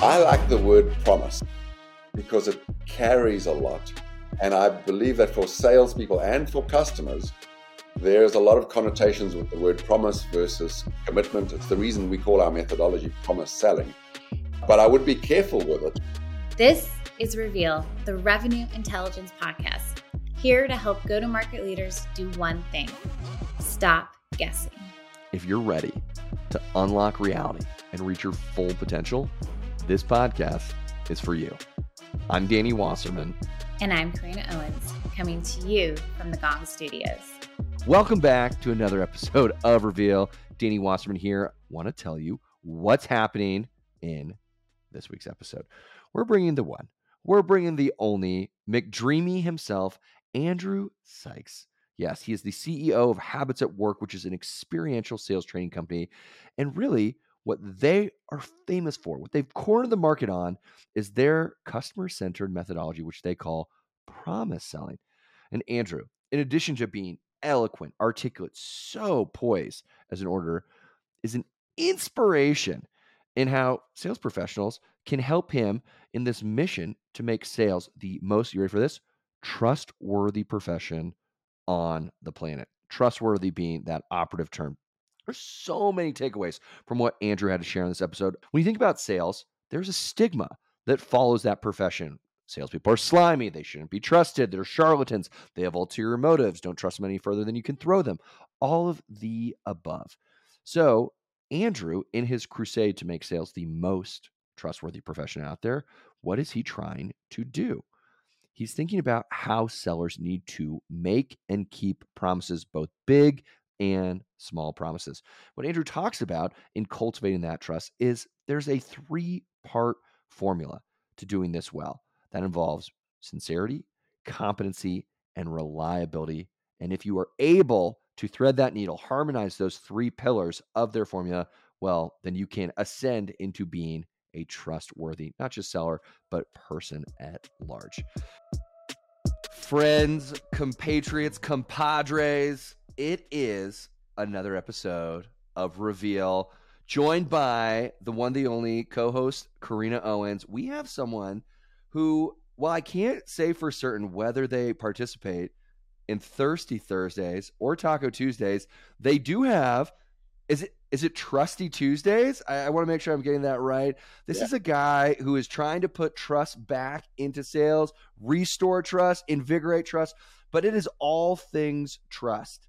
I like the word promise because it carries a lot. And I believe that for salespeople and for customers, there's a lot of connotations with the word promise versus commitment. It's the reason we call our methodology promise selling. But I would be careful with it. This is Reveal, the Revenue Intelligence Podcast, here to help go to market leaders do one thing stop guessing. If you're ready to unlock reality and reach your full potential, this podcast is for you. I'm Danny Wasserman. And I'm Karina Owens, coming to you from the Gong Studios. Welcome back to another episode of Reveal. Danny Wasserman here. Want to tell you what's happening in this week's episode. We're bringing the one, we're bringing the only McDreamy himself, Andrew Sykes. Yes, he is the CEO of Habits at Work, which is an experiential sales training company. And really, what they are famous for, what they've cornered the market on, is their customer centered methodology, which they call promise selling. And Andrew, in addition to being eloquent, articulate, so poised as an order, is an inspiration in how sales professionals can help him in this mission to make sales the most, you ready for this? Trustworthy profession on the planet. Trustworthy being that operative term there's so many takeaways from what Andrew had to share in this episode. When you think about sales, there's a stigma that follows that profession. Salespeople are slimy. They shouldn't be trusted. They're charlatans. They have ulterior motives. Don't trust them any further than you can throw them. All of the above. So, Andrew, in his crusade to make sales the most trustworthy profession out there, what is he trying to do? He's thinking about how sellers need to make and keep promises, both big and small promises. What Andrew talks about in cultivating that trust is there's a three part formula to doing this well that involves sincerity, competency, and reliability. And if you are able to thread that needle, harmonize those three pillars of their formula, well, then you can ascend into being a trustworthy, not just seller, but person at large. Friends, compatriots, compadres, it is another episode of Reveal, joined by the one, the only co host, Karina Owens. We have someone who, while I can't say for certain whether they participate in Thirsty Thursdays or Taco Tuesdays, they do have. Is it is it Trusty Tuesdays? I, I want to make sure I'm getting that right. This yeah. is a guy who is trying to put trust back into sales, restore trust, invigorate trust, but it is all things trust.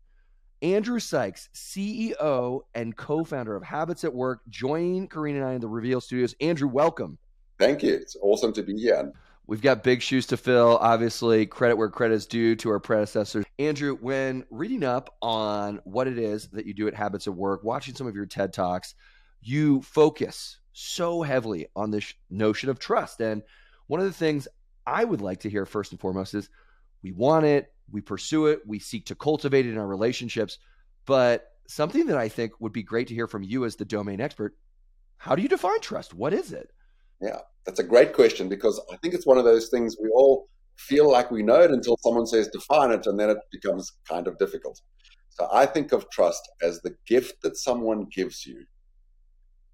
Andrew Sykes, CEO and co founder of Habits at Work, joining Karina and I in the Reveal Studios. Andrew, welcome. Thank you. It's awesome to be here. We've got big shoes to fill. Obviously, credit where credit is due to our predecessors. Andrew, when reading up on what it is that you do at Habits at Work, watching some of your TED Talks, you focus so heavily on this notion of trust. And one of the things I would like to hear first and foremost is we want it, we pursue it, we seek to cultivate it in our relationships. But something that I think would be great to hear from you as the domain expert how do you define trust? What is it? Yeah, that's a great question because I think it's one of those things we all feel like we know it until someone says define it, and then it becomes kind of difficult. So I think of trust as the gift that someone gives you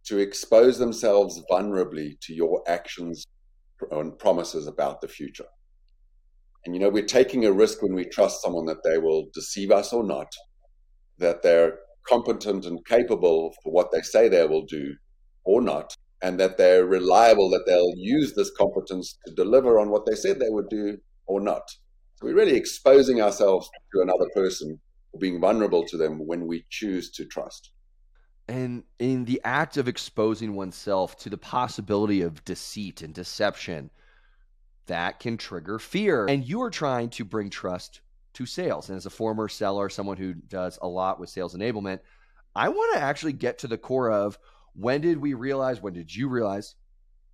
to expose themselves vulnerably to your actions and promises about the future. And you know, we're taking a risk when we trust someone that they will deceive us or not, that they're competent and capable for what they say they will do or not, and that they're reliable, that they'll use this competence to deliver on what they said they would do or not. So we're really exposing ourselves to another person, being vulnerable to them when we choose to trust. And in the act of exposing oneself to the possibility of deceit and deception, that can trigger fear. And you are trying to bring trust to sales. And as a former seller, someone who does a lot with sales enablement, I want to actually get to the core of when did we realize, when did you realize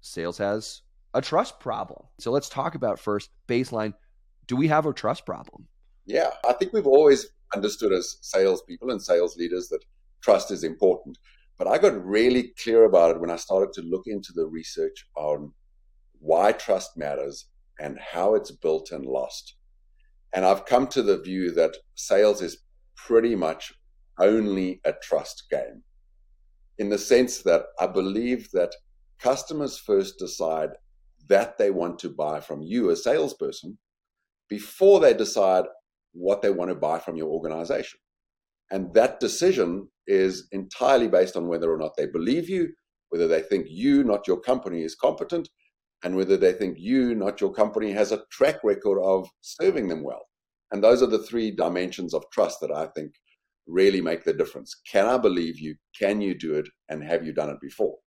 sales has a trust problem? So let's talk about first baseline. Do we have a trust problem? Yeah, I think we've always understood as salespeople and sales leaders that trust is important. But I got really clear about it when I started to look into the research on why trust matters and how it's built and lost. And I've come to the view that sales is pretty much only a trust game in the sense that I believe that customers first decide that they want to buy from you, a salesperson, before they decide what they want to buy from your organization. And that decision is entirely based on whether or not they believe you, whether they think you, not your company, is competent, and whether they think you, not your company, has a track record of serving them well. And those are the three dimensions of trust that I think really make the difference. Can I believe you? Can you do it? And have you done it before?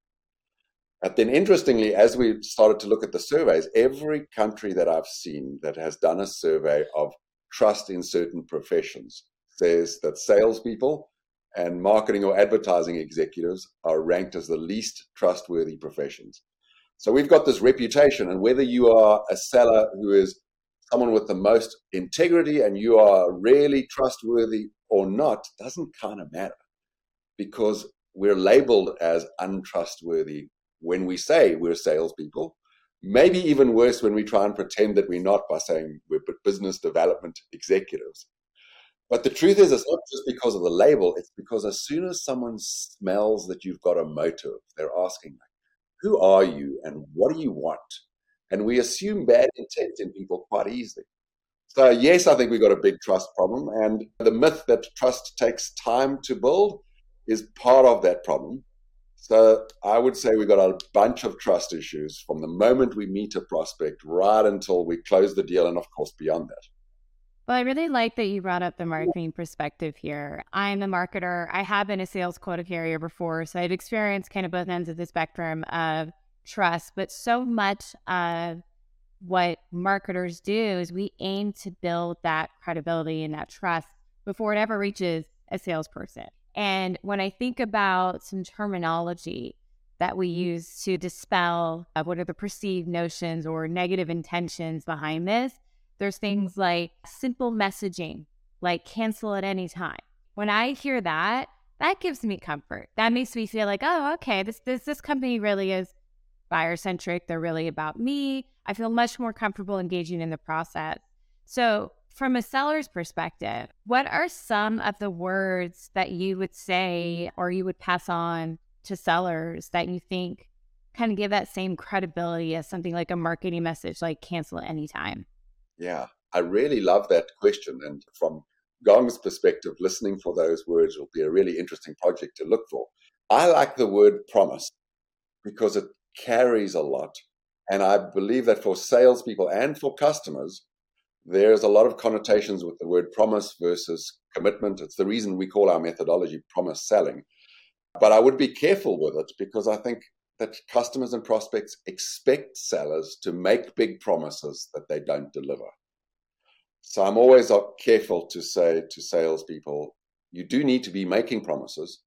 But then, interestingly, as we started to look at the surveys, every country that I've seen that has done a survey of trust in certain professions says that salespeople and marketing or advertising executives are ranked as the least trustworthy professions. So we've got this reputation, and whether you are a seller who is someone with the most integrity and you are really trustworthy or not doesn't kind of matter because we're labeled as untrustworthy when we say we're salespeople. Maybe even worse when we try and pretend that we're not by saying we're business development executives. But the truth is, it's not just because of the label, it's because as soon as someone smells that you've got a motive, they're asking, Who are you and what do you want? And we assume bad intent in people quite easily. So, yes, I think we've got a big trust problem. And the myth that trust takes time to build is part of that problem. So, I would say we've got a bunch of trust issues from the moment we meet a prospect right until we close the deal, and of course, beyond that. Well, I really like that you brought up the marketing perspective here. I'm a marketer. I have been a sales quota carrier before, so I've experienced kind of both ends of the spectrum of trust, but so much of what marketers do is we aim to build that credibility and that trust before it ever reaches a salesperson. And when I think about some terminology that we use to dispel uh, what are the perceived notions or negative intentions behind this, there's things like simple messaging, like cancel at any time. When I hear that, that gives me comfort. That makes me feel like, oh, okay, this this this company really is buyer centric. They're really about me. I feel much more comfortable engaging in the process. So, from a seller's perspective, what are some of the words that you would say or you would pass on to sellers that you think kind of give that same credibility as something like a marketing message like cancel at any time? Yeah, I really love that question. And from Gong's perspective, listening for those words will be a really interesting project to look for. I like the word promise because it carries a lot. And I believe that for salespeople and for customers, there's a lot of connotations with the word promise versus commitment. It's the reason we call our methodology promise selling. But I would be careful with it because I think that customers and prospects expect sellers to make big promises that they don't deliver. So I'm always careful to say to salespeople, you do need to be making promises.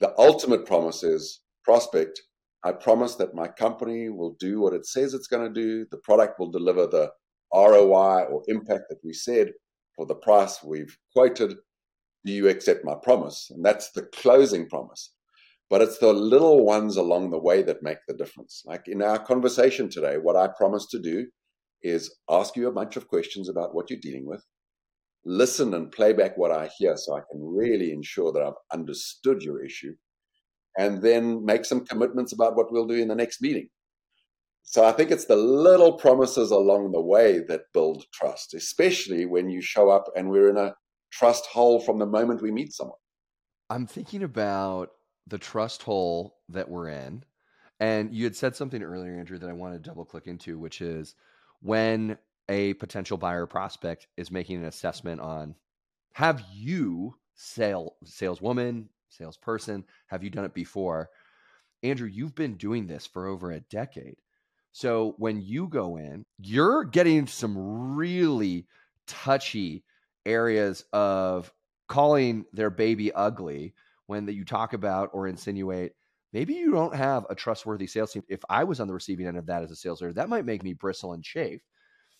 The ultimate promise is prospect, I promise that my company will do what it says it's going to do. The product will deliver the ROI or impact that we said for the price we've quoted. Do you accept my promise? And that's the closing promise. But it's the little ones along the way that make the difference. Like in our conversation today, what I promised to do is ask you a bunch of questions about what you're dealing with, listen and play back what I hear so I can really ensure that I've understood your issue and then make some commitments about what we'll do in the next meeting. So I think it's the little promises along the way that build trust, especially when you show up and we're in a trust hole from the moment we meet someone. I'm thinking about the trust hole that we're in. And you had said something earlier, Andrew, that I want to double click into, which is when a potential buyer prospect is making an assessment on have you sale saleswoman salesperson? Have you done it before? Andrew, you've been doing this for over a decade. So when you go in, you're getting some really touchy areas of calling their baby ugly when that you talk about or insinuate maybe you don't have a trustworthy sales team. If I was on the receiving end of that as a sales leader, that might make me bristle and chafe.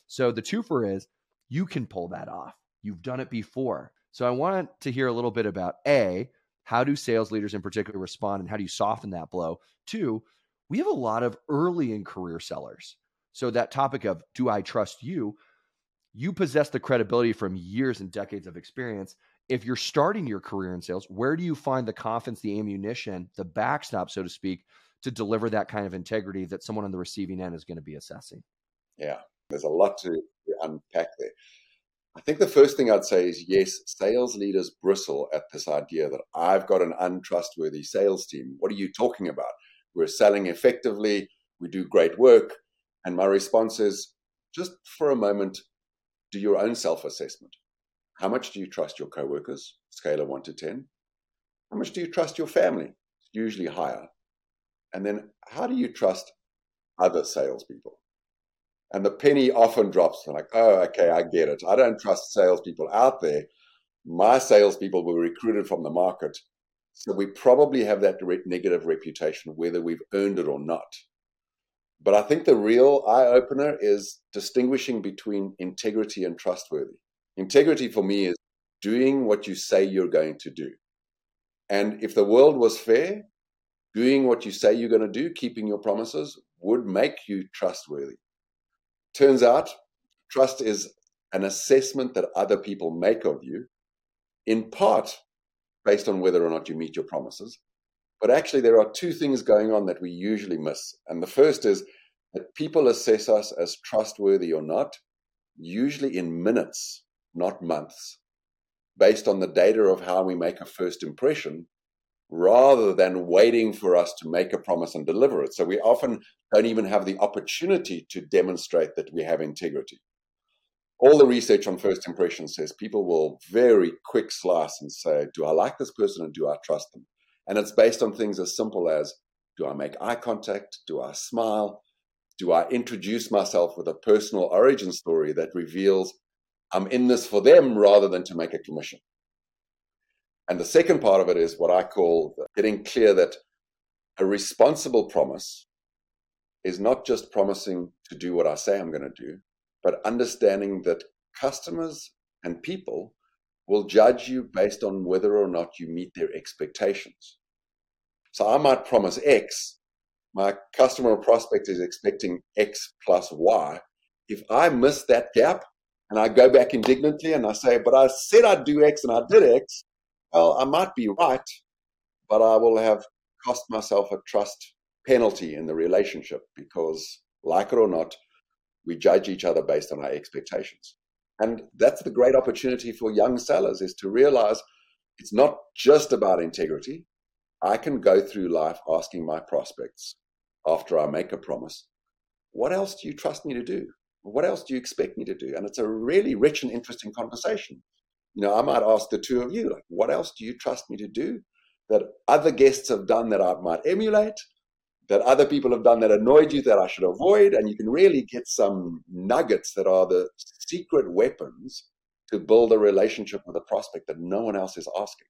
So the twofer is you can pull that off. You've done it before. So I want to hear a little bit about A, how do sales leaders in particular respond and how do you soften that blow? Two, we have a lot of early in career sellers. So that topic of do I trust you? You possess the credibility from years and decades of experience. If you're starting your career in sales, where do you find the confidence, the ammunition, the backstop, so to speak, to deliver that kind of integrity that someone on the receiving end is going to be assessing? Yeah, there's a lot to unpack there. I think the first thing I'd say is yes, sales leaders bristle at this idea that I've got an untrustworthy sales team. What are you talking about? We're selling effectively, we do great work. And my response is just for a moment, do your own self assessment. How much do you trust your coworkers? Scale of one to 10. How much do you trust your family? It's usually higher. And then how do you trust other salespeople? And the penny often drops. They're like, oh, okay, I get it. I don't trust salespeople out there. My salespeople were recruited from the market. So we probably have that negative reputation, whether we've earned it or not. But I think the real eye opener is distinguishing between integrity and trustworthy. Integrity for me is doing what you say you're going to do. And if the world was fair, doing what you say you're going to do, keeping your promises, would make you trustworthy. Turns out, trust is an assessment that other people make of you, in part based on whether or not you meet your promises. But actually, there are two things going on that we usually miss. And the first is that people assess us as trustworthy or not, usually in minutes, not months, based on the data of how we make a first impression rather than waiting for us to make a promise and deliver it. So we often don't even have the opportunity to demonstrate that we have integrity. All the research on first impression says people will very quick slice and say, Do I like this person and do I trust them? And it's based on things as simple as Do I make eye contact? Do I smile? Do I introduce myself with a personal origin story that reveals I'm in this for them rather than to make a commission? And the second part of it is what I call getting clear that a responsible promise is not just promising to do what I say I'm going to do, but understanding that customers and people will judge you based on whether or not you meet their expectations. So I might promise X, my customer or prospect is expecting X plus Y. If I miss that gap and I go back indignantly and I say, but I said I'd do X and I did X, well, I might be right, but I will have cost myself a trust penalty in the relationship because, like it or not, we judge each other based on our expectations. And that's the great opportunity for young sellers is to realize it's not just about integrity. I can go through life asking my prospects after I make a promise, what else do you trust me to do? What else do you expect me to do? And it's a really rich and interesting conversation you know, I might ask the two of you, like, what else do you trust me to do that other guests have done that I might emulate, that other people have done that annoyed you that I should avoid? And you can really get some nuggets that are the secret weapons to build a relationship with a prospect that no one else is asking.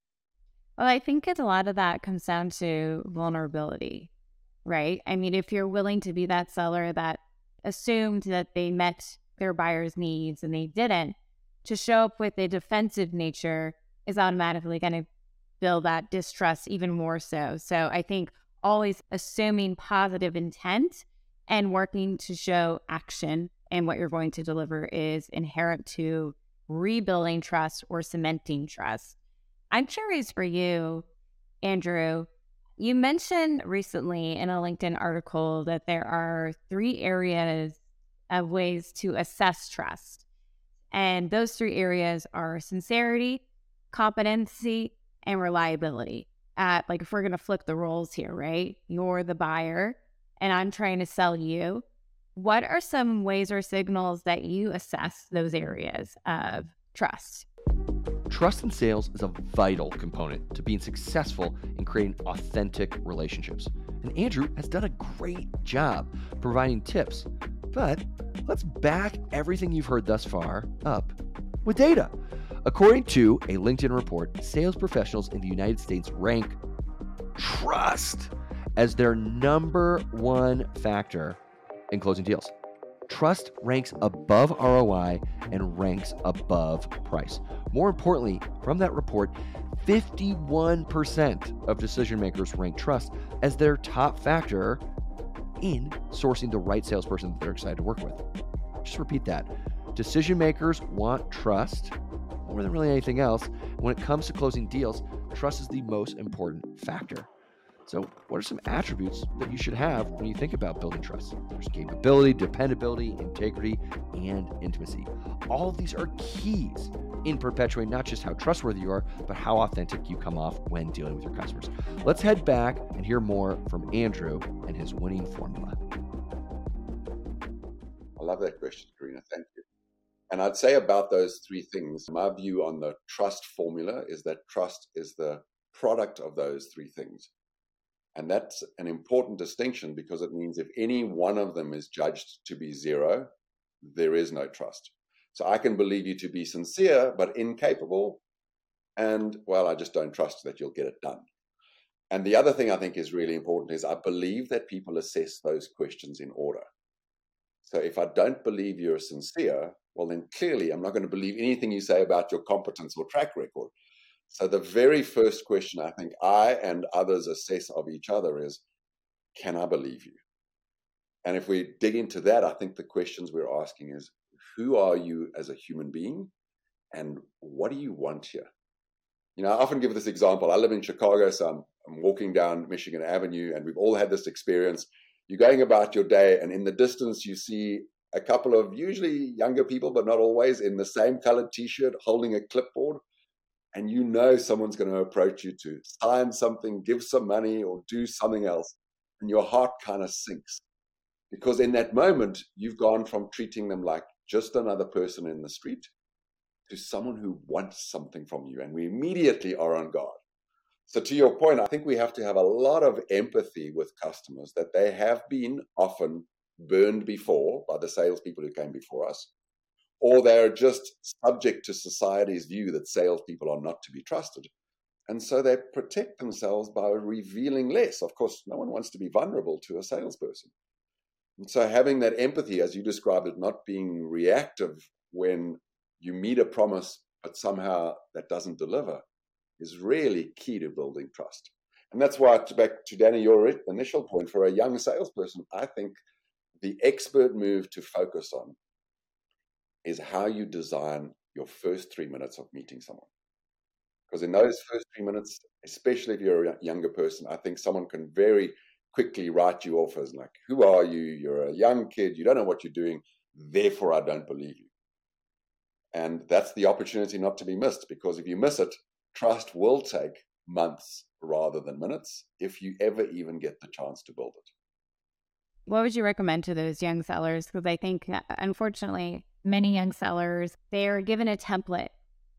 Well, I think a lot of that comes down to vulnerability, right? I mean, if you're willing to be that seller that assumed that they met their buyer's needs and they didn't, to show up with a defensive nature is automatically going to build that distrust even more so. So I think always assuming positive intent and working to show action and what you're going to deliver is inherent to rebuilding trust or cementing trust. I'm curious for you, Andrew. You mentioned recently in a LinkedIn article that there are three areas of ways to assess trust. And those three areas are sincerity, competency, and reliability. At like if we're gonna flip the roles here, right? You're the buyer and I'm trying to sell you. What are some ways or signals that you assess those areas of trust? Trust in sales is a vital component to being successful in creating authentic relationships. And Andrew has done a great job providing tips. But let's back everything you've heard thus far up with data. According to a LinkedIn report, sales professionals in the United States rank trust as their number one factor in closing deals. Trust ranks above ROI and ranks above price. More importantly, from that report, 51% of decision makers rank trust as their top factor in sourcing the right salesperson that they're excited to work with. Just repeat that. Decision makers want trust more than really anything else. When it comes to closing deals, trust is the most important factor. So, what are some attributes that you should have when you think about building trust? There's capability, dependability, integrity, and intimacy. All of these are keys in perpetuating not just how trustworthy you are, but how authentic you come off when dealing with your customers. Let's head back and hear more from Andrew and his winning formula. I love that question, Karina. Thank you. And I'd say about those three things, my view on the trust formula is that trust is the product of those three things. And that's an important distinction because it means if any one of them is judged to be zero, there is no trust. So I can believe you to be sincere, but incapable. And well, I just don't trust that you'll get it done. And the other thing I think is really important is I believe that people assess those questions in order. So if I don't believe you're sincere, well, then clearly I'm not going to believe anything you say about your competence or track record. So the very first question I think I and others assess of each other is, can I believe you? And if we dig into that, I think the questions we're asking is, who are you as a human being? And what do you want here? You know, I often give this example. I live in Chicago, so I'm, I'm walking down Michigan Avenue, and we've all had this experience. You're going about your day, and in the distance, you see a couple of usually younger people, but not always, in the same colored t shirt holding a clipboard and you know someone's going to approach you to sign something, give some money, or do something else, and your heart kind of sinks. Because in that moment, you've gone from treating them like just another person in the street to someone who wants something from you, and we immediately are on guard. So, to your point, I think we have to have a lot of empathy with customers that they have been often burned before by the salespeople who came before us or they're just subject to society's view that salespeople are not to be trusted. And so they protect themselves by revealing less. Of course, no one wants to be vulnerable to a salesperson. And so having that empathy, as you described it, not being reactive when you meet a promise, but somehow that doesn't deliver, is really key to building trust. And that's why, back to Danny, your initial point, for a young salesperson, I think the expert move to focus on is how you design your first three minutes of meeting someone. Because in those first three minutes, especially if you're a younger person, I think someone can very quickly write you off as like, who are you? You're a young kid, you don't know what you're doing, therefore I don't believe you. And that's the opportunity not to be missed because if you miss it, trust will take months rather than minutes if you ever even get the chance to build it. What would you recommend to those young sellers? Because I think, uh, unfortunately, many young sellers, they're given a template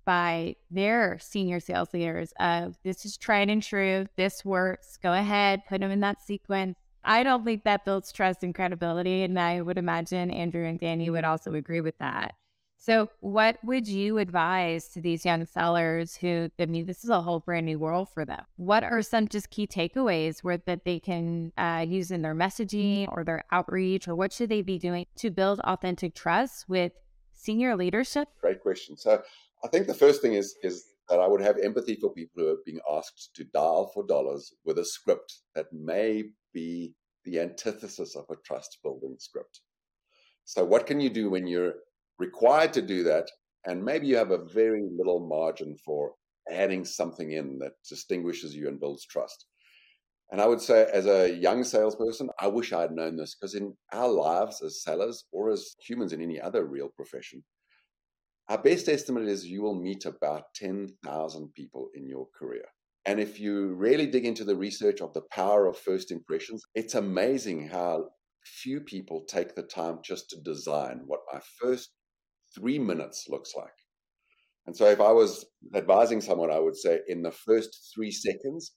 by their senior sales leaders of this is tried and true, this works, go ahead, put them in that sequence. I don't think that builds trust and credibility. And I would imagine Andrew and Danny would also agree with that. So, what would you advise to these young sellers who, I mean, this is a whole brand new world for them? What are some just key takeaways where that they can uh, use in their messaging or their outreach, or what should they be doing to build authentic trust with senior leadership? Great question. So, I think the first thing is is that I would have empathy for people who are being asked to dial for dollars with a script that may be the antithesis of a trust building script. So, what can you do when you're required to do that, and maybe you have a very little margin for adding something in that distinguishes you and builds trust. And I would say, as a young salesperson, I wish I had known this because in our lives as sellers or as humans in any other real profession, our best estimate is you will meet about 10,000 people in your career. And if you really dig into the research of the power of first impressions, it's amazing how few people take the time just to design what my first three minutes looks like. And so, if I was advising someone, I would say in the first three seconds,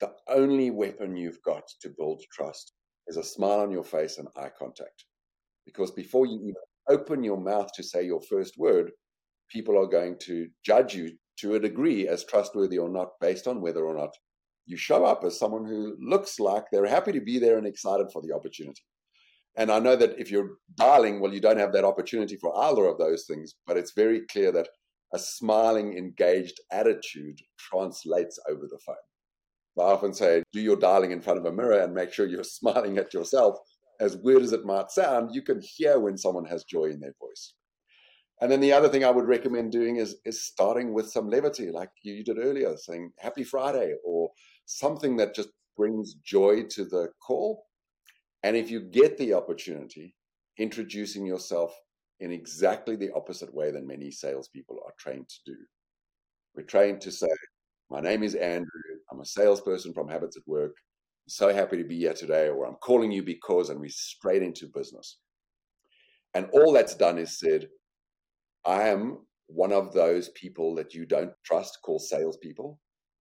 the only weapon you've got to build trust is a smile on your face and eye contact. Because before you even open your mouth to say your first word, people are going to judge you to a degree as trustworthy or not based on whether or not you show up as someone who looks like they're happy to be there and excited for the opportunity. And I know that if you're dialing, well, you don't have that opportunity for either of those things, but it's very clear that a smiling, engaged attitude translates over the phone. I often say, do your dialing in front of a mirror and make sure you're smiling at yourself. As weird as it might sound, you can hear when someone has joy in their voice. And then the other thing I would recommend doing is, is starting with some levity, like you did earlier, saying Happy Friday or something that just brings joy to the call. And if you get the opportunity, introducing yourself in exactly the opposite way than many salespeople are trained to do. We're trained to say, My name is Andrew. I'm a salesperson from Habits at Work. So happy to be here today, or I'm calling you because, and we're straight into business. And all that's done is said, I am one of those people that you don't trust, call salespeople.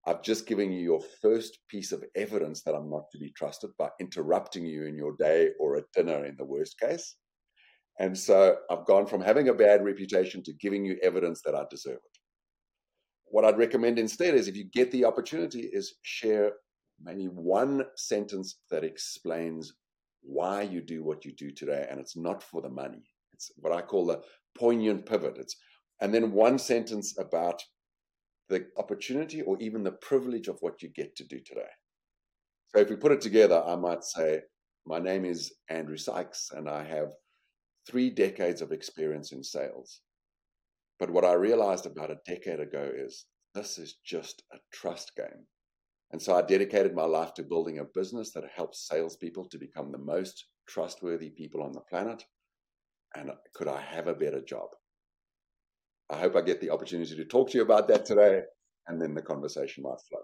I've just given you your first piece of evidence that I'm not to be trusted by interrupting you in your day or at dinner in the worst case. And so I've gone from having a bad reputation to giving you evidence that I deserve it. What I'd recommend instead is if you get the opportunity is share maybe one sentence that explains why you do what you do today and it's not for the money. It's what I call the poignant pivot. It's and then one sentence about the opportunity or even the privilege of what you get to do today. So if we put it together, I might say, My name is Andrew Sykes, and I have three decades of experience in sales. But what I realized about a decade ago is this is just a trust game. And so I dedicated my life to building a business that helps salespeople to become the most trustworthy people on the planet. And could I have a better job? I hope I get the opportunity to talk to you about that today, and then the conversation might flow.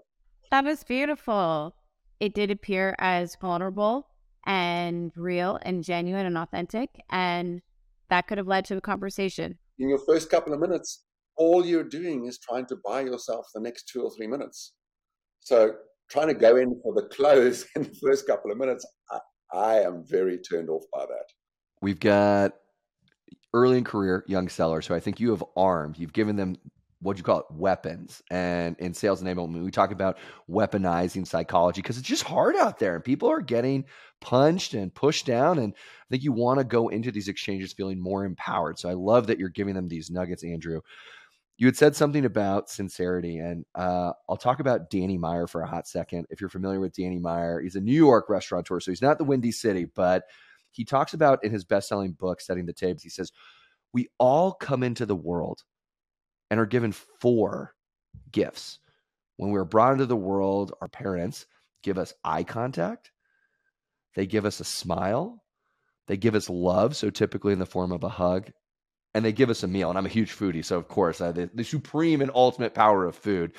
That was beautiful. It did appear as vulnerable and real and genuine and authentic. And that could have led to a conversation. In your first couple of minutes, all you're doing is trying to buy yourself the next two or three minutes. So trying to go in for the close in the first couple of minutes, I, I am very turned off by that. We've got early in career young sellers who I think you have armed. You've given them what you call it weapons and in sales enablement we talk about weaponizing psychology because it's just hard out there and people are getting punched and pushed down and i think you want to go into these exchanges feeling more empowered so i love that you're giving them these nuggets andrew you had said something about sincerity and uh, i'll talk about danny meyer for a hot second if you're familiar with danny meyer he's a new york restaurateur so he's not the windy city but he talks about in his best-selling book setting the tables he says we all come into the world and are given four gifts. When we are brought into the world, our parents give us eye contact, they give us a smile, they give us love, so typically in the form of a hug, and they give us a meal. And I'm a huge foodie, so of course, I, the, the supreme and ultimate power of food.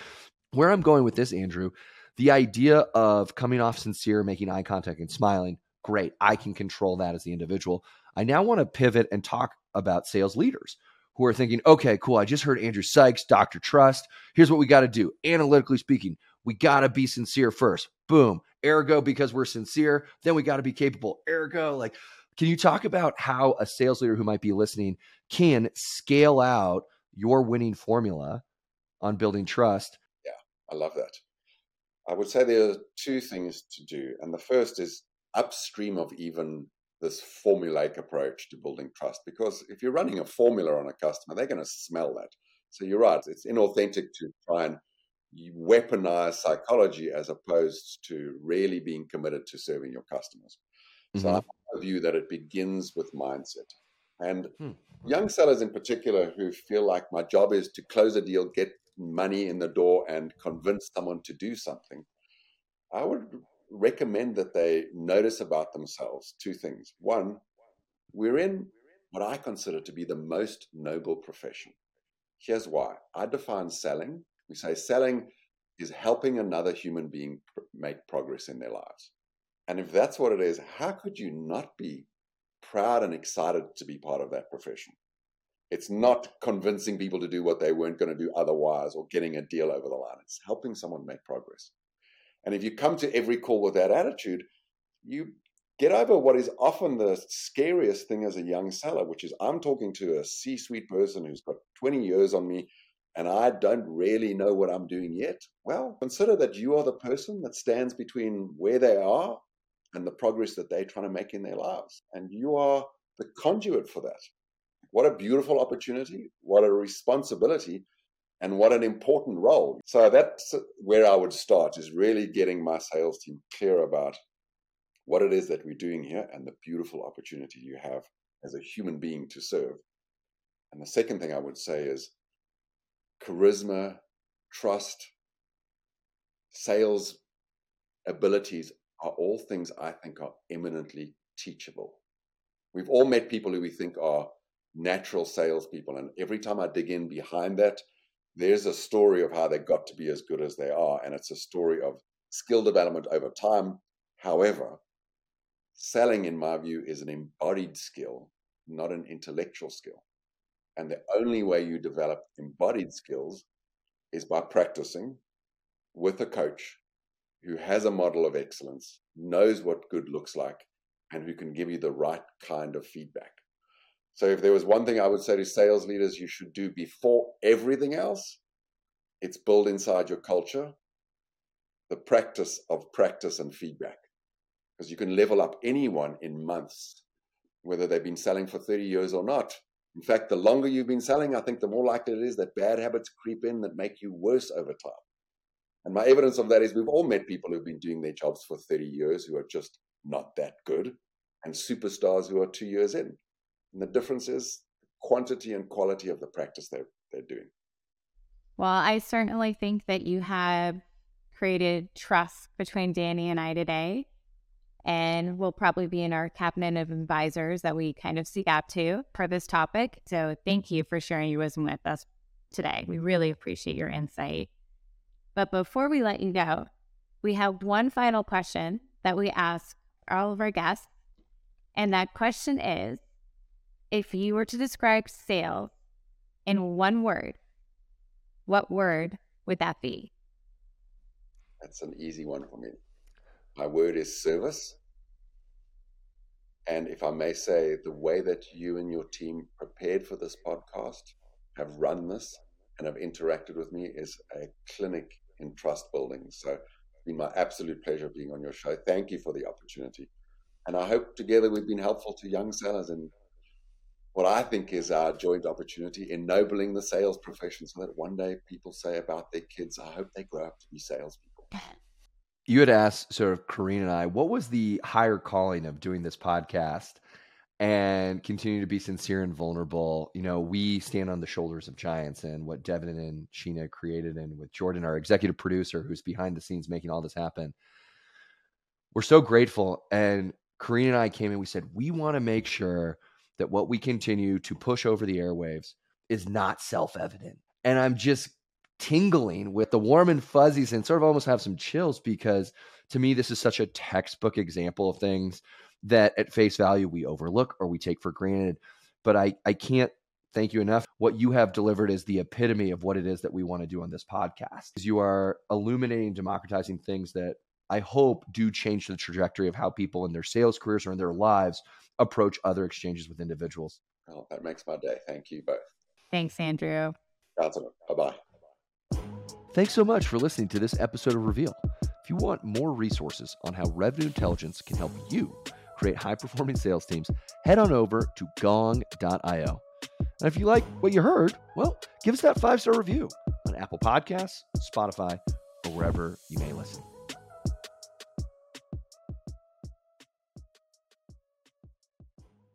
Where I'm going with this, Andrew, the idea of coming off sincere, making eye contact, and smiling, great. I can control that as the individual. I now want to pivot and talk about sales leaders who are thinking, okay, cool, I just heard Andrew Sykes, Dr. Trust. Here's what we got to do. Analytically speaking, we got to be sincere first. Boom. Ergo, because we're sincere, then we got to be capable. Ergo, like, can you talk about how a sales leader who might be listening can scale out your winning formula on building trust? Yeah, I love that. I would say there are two things to do. And the first is upstream of even this formulaic approach to building trust because if you're running a formula on a customer, they're going to smell that. So you're right, it's inauthentic to try and weaponize psychology as opposed to really being committed to serving your customers. Mm-hmm. So I have a view that it begins with mindset. And hmm. young sellers in particular who feel like my job is to close a deal, get money in the door, and convince someone to do something, I would recommend that they notice about themselves two things. One, we're in what I consider to be the most noble profession. Here's why I define selling. We say selling is helping another human being make progress in their lives. And if that's what it is, how could you not be proud and excited to be part of that profession? It's not convincing people to do what they weren't going to do otherwise or getting a deal over the line. It's helping someone make progress. And if you come to every call with that attitude, you get over what is often the scariest thing as a young seller, which is I'm talking to a C suite person who's got 20 years on me and I don't really know what I'm doing yet. Well, consider that you are the person that stands between where they are and the progress that they're trying to make in their lives. And you are the conduit for that. What a beautiful opportunity. What a responsibility and what an important role. So that's where I would start is really getting my sales team clear about what it is that we're doing here and the beautiful opportunity you have as a human being to serve. And the second thing I would say is charisma, trust, sales abilities are all things I think are eminently teachable. We've all met people who we think are natural salespeople. And every time I dig in behind that, there's a story of how they got to be as good as they are. And it's a story of skill development over time. However, selling, in my view, is an embodied skill, not an intellectual skill. And the only way you develop embodied skills is by practicing with a coach who has a model of excellence, knows what good looks like, and who can give you the right kind of feedback. So, if there was one thing I would say to sales leaders you should do before everything else, it's build inside your culture the practice of practice and feedback. Because you can level up anyone in months, whether they've been selling for 30 years or not. In fact, the longer you've been selling, I think the more likely it is that bad habits creep in that make you worse over time. And my evidence of that is we've all met people who've been doing their jobs for 30 years who are just not that good, and superstars who are two years in. And the difference is quantity and quality of the practice they're, they're doing. Well, I certainly think that you have created trust between Danny and I today. And we'll probably be in our cabinet of advisors that we kind of seek out to for this topic. So thank you for sharing your wisdom with us today. We really appreciate your insight. But before we let you go, we have one final question that we ask all of our guests. And that question is if you were to describe sales in one word, what word would that be? That's an easy one for me. My word is service. And if I may say, the way that you and your team prepared for this podcast, have run this, and have interacted with me is a clinic in trust building. So it's been my absolute pleasure being on your show. Thank you for the opportunity. And I hope together we've been helpful to young sellers in what I think is our joint opportunity, ennobling the sales profession so that one day people say about their kids, I hope they grow up to be salespeople. You had asked sort of Kareen and I, what was the higher calling of doing this podcast? And continue to be sincere and vulnerable. You know, we stand on the shoulders of giants and what Devin and Sheena created, and with Jordan, our executive producer, who's behind the scenes making all this happen. We're so grateful. And Kareen and I came in, we said, we want to make sure that what we continue to push over the airwaves is not self evident. And I'm just tingling with the warm and fuzzies and sort of almost have some chills because to me, this is such a textbook example of things that at face value we overlook or we take for granted. But I, I can't thank you enough. What you have delivered is the epitome of what it is that we want to do on this podcast. You are illuminating, democratizing things that I hope do change the trajectory of how people in their sales careers or in their lives approach other exchanges with individuals. Well, that makes my day. Thank you both. Thanks, Andrew. Bye bye. Thanks so much for listening to this episode of Reveal. If you want more resources on how revenue intelligence can help you create high performing sales teams, head on over to gong.io. And if you like what you heard, well, give us that five star review on Apple Podcasts, Spotify, or wherever you may listen.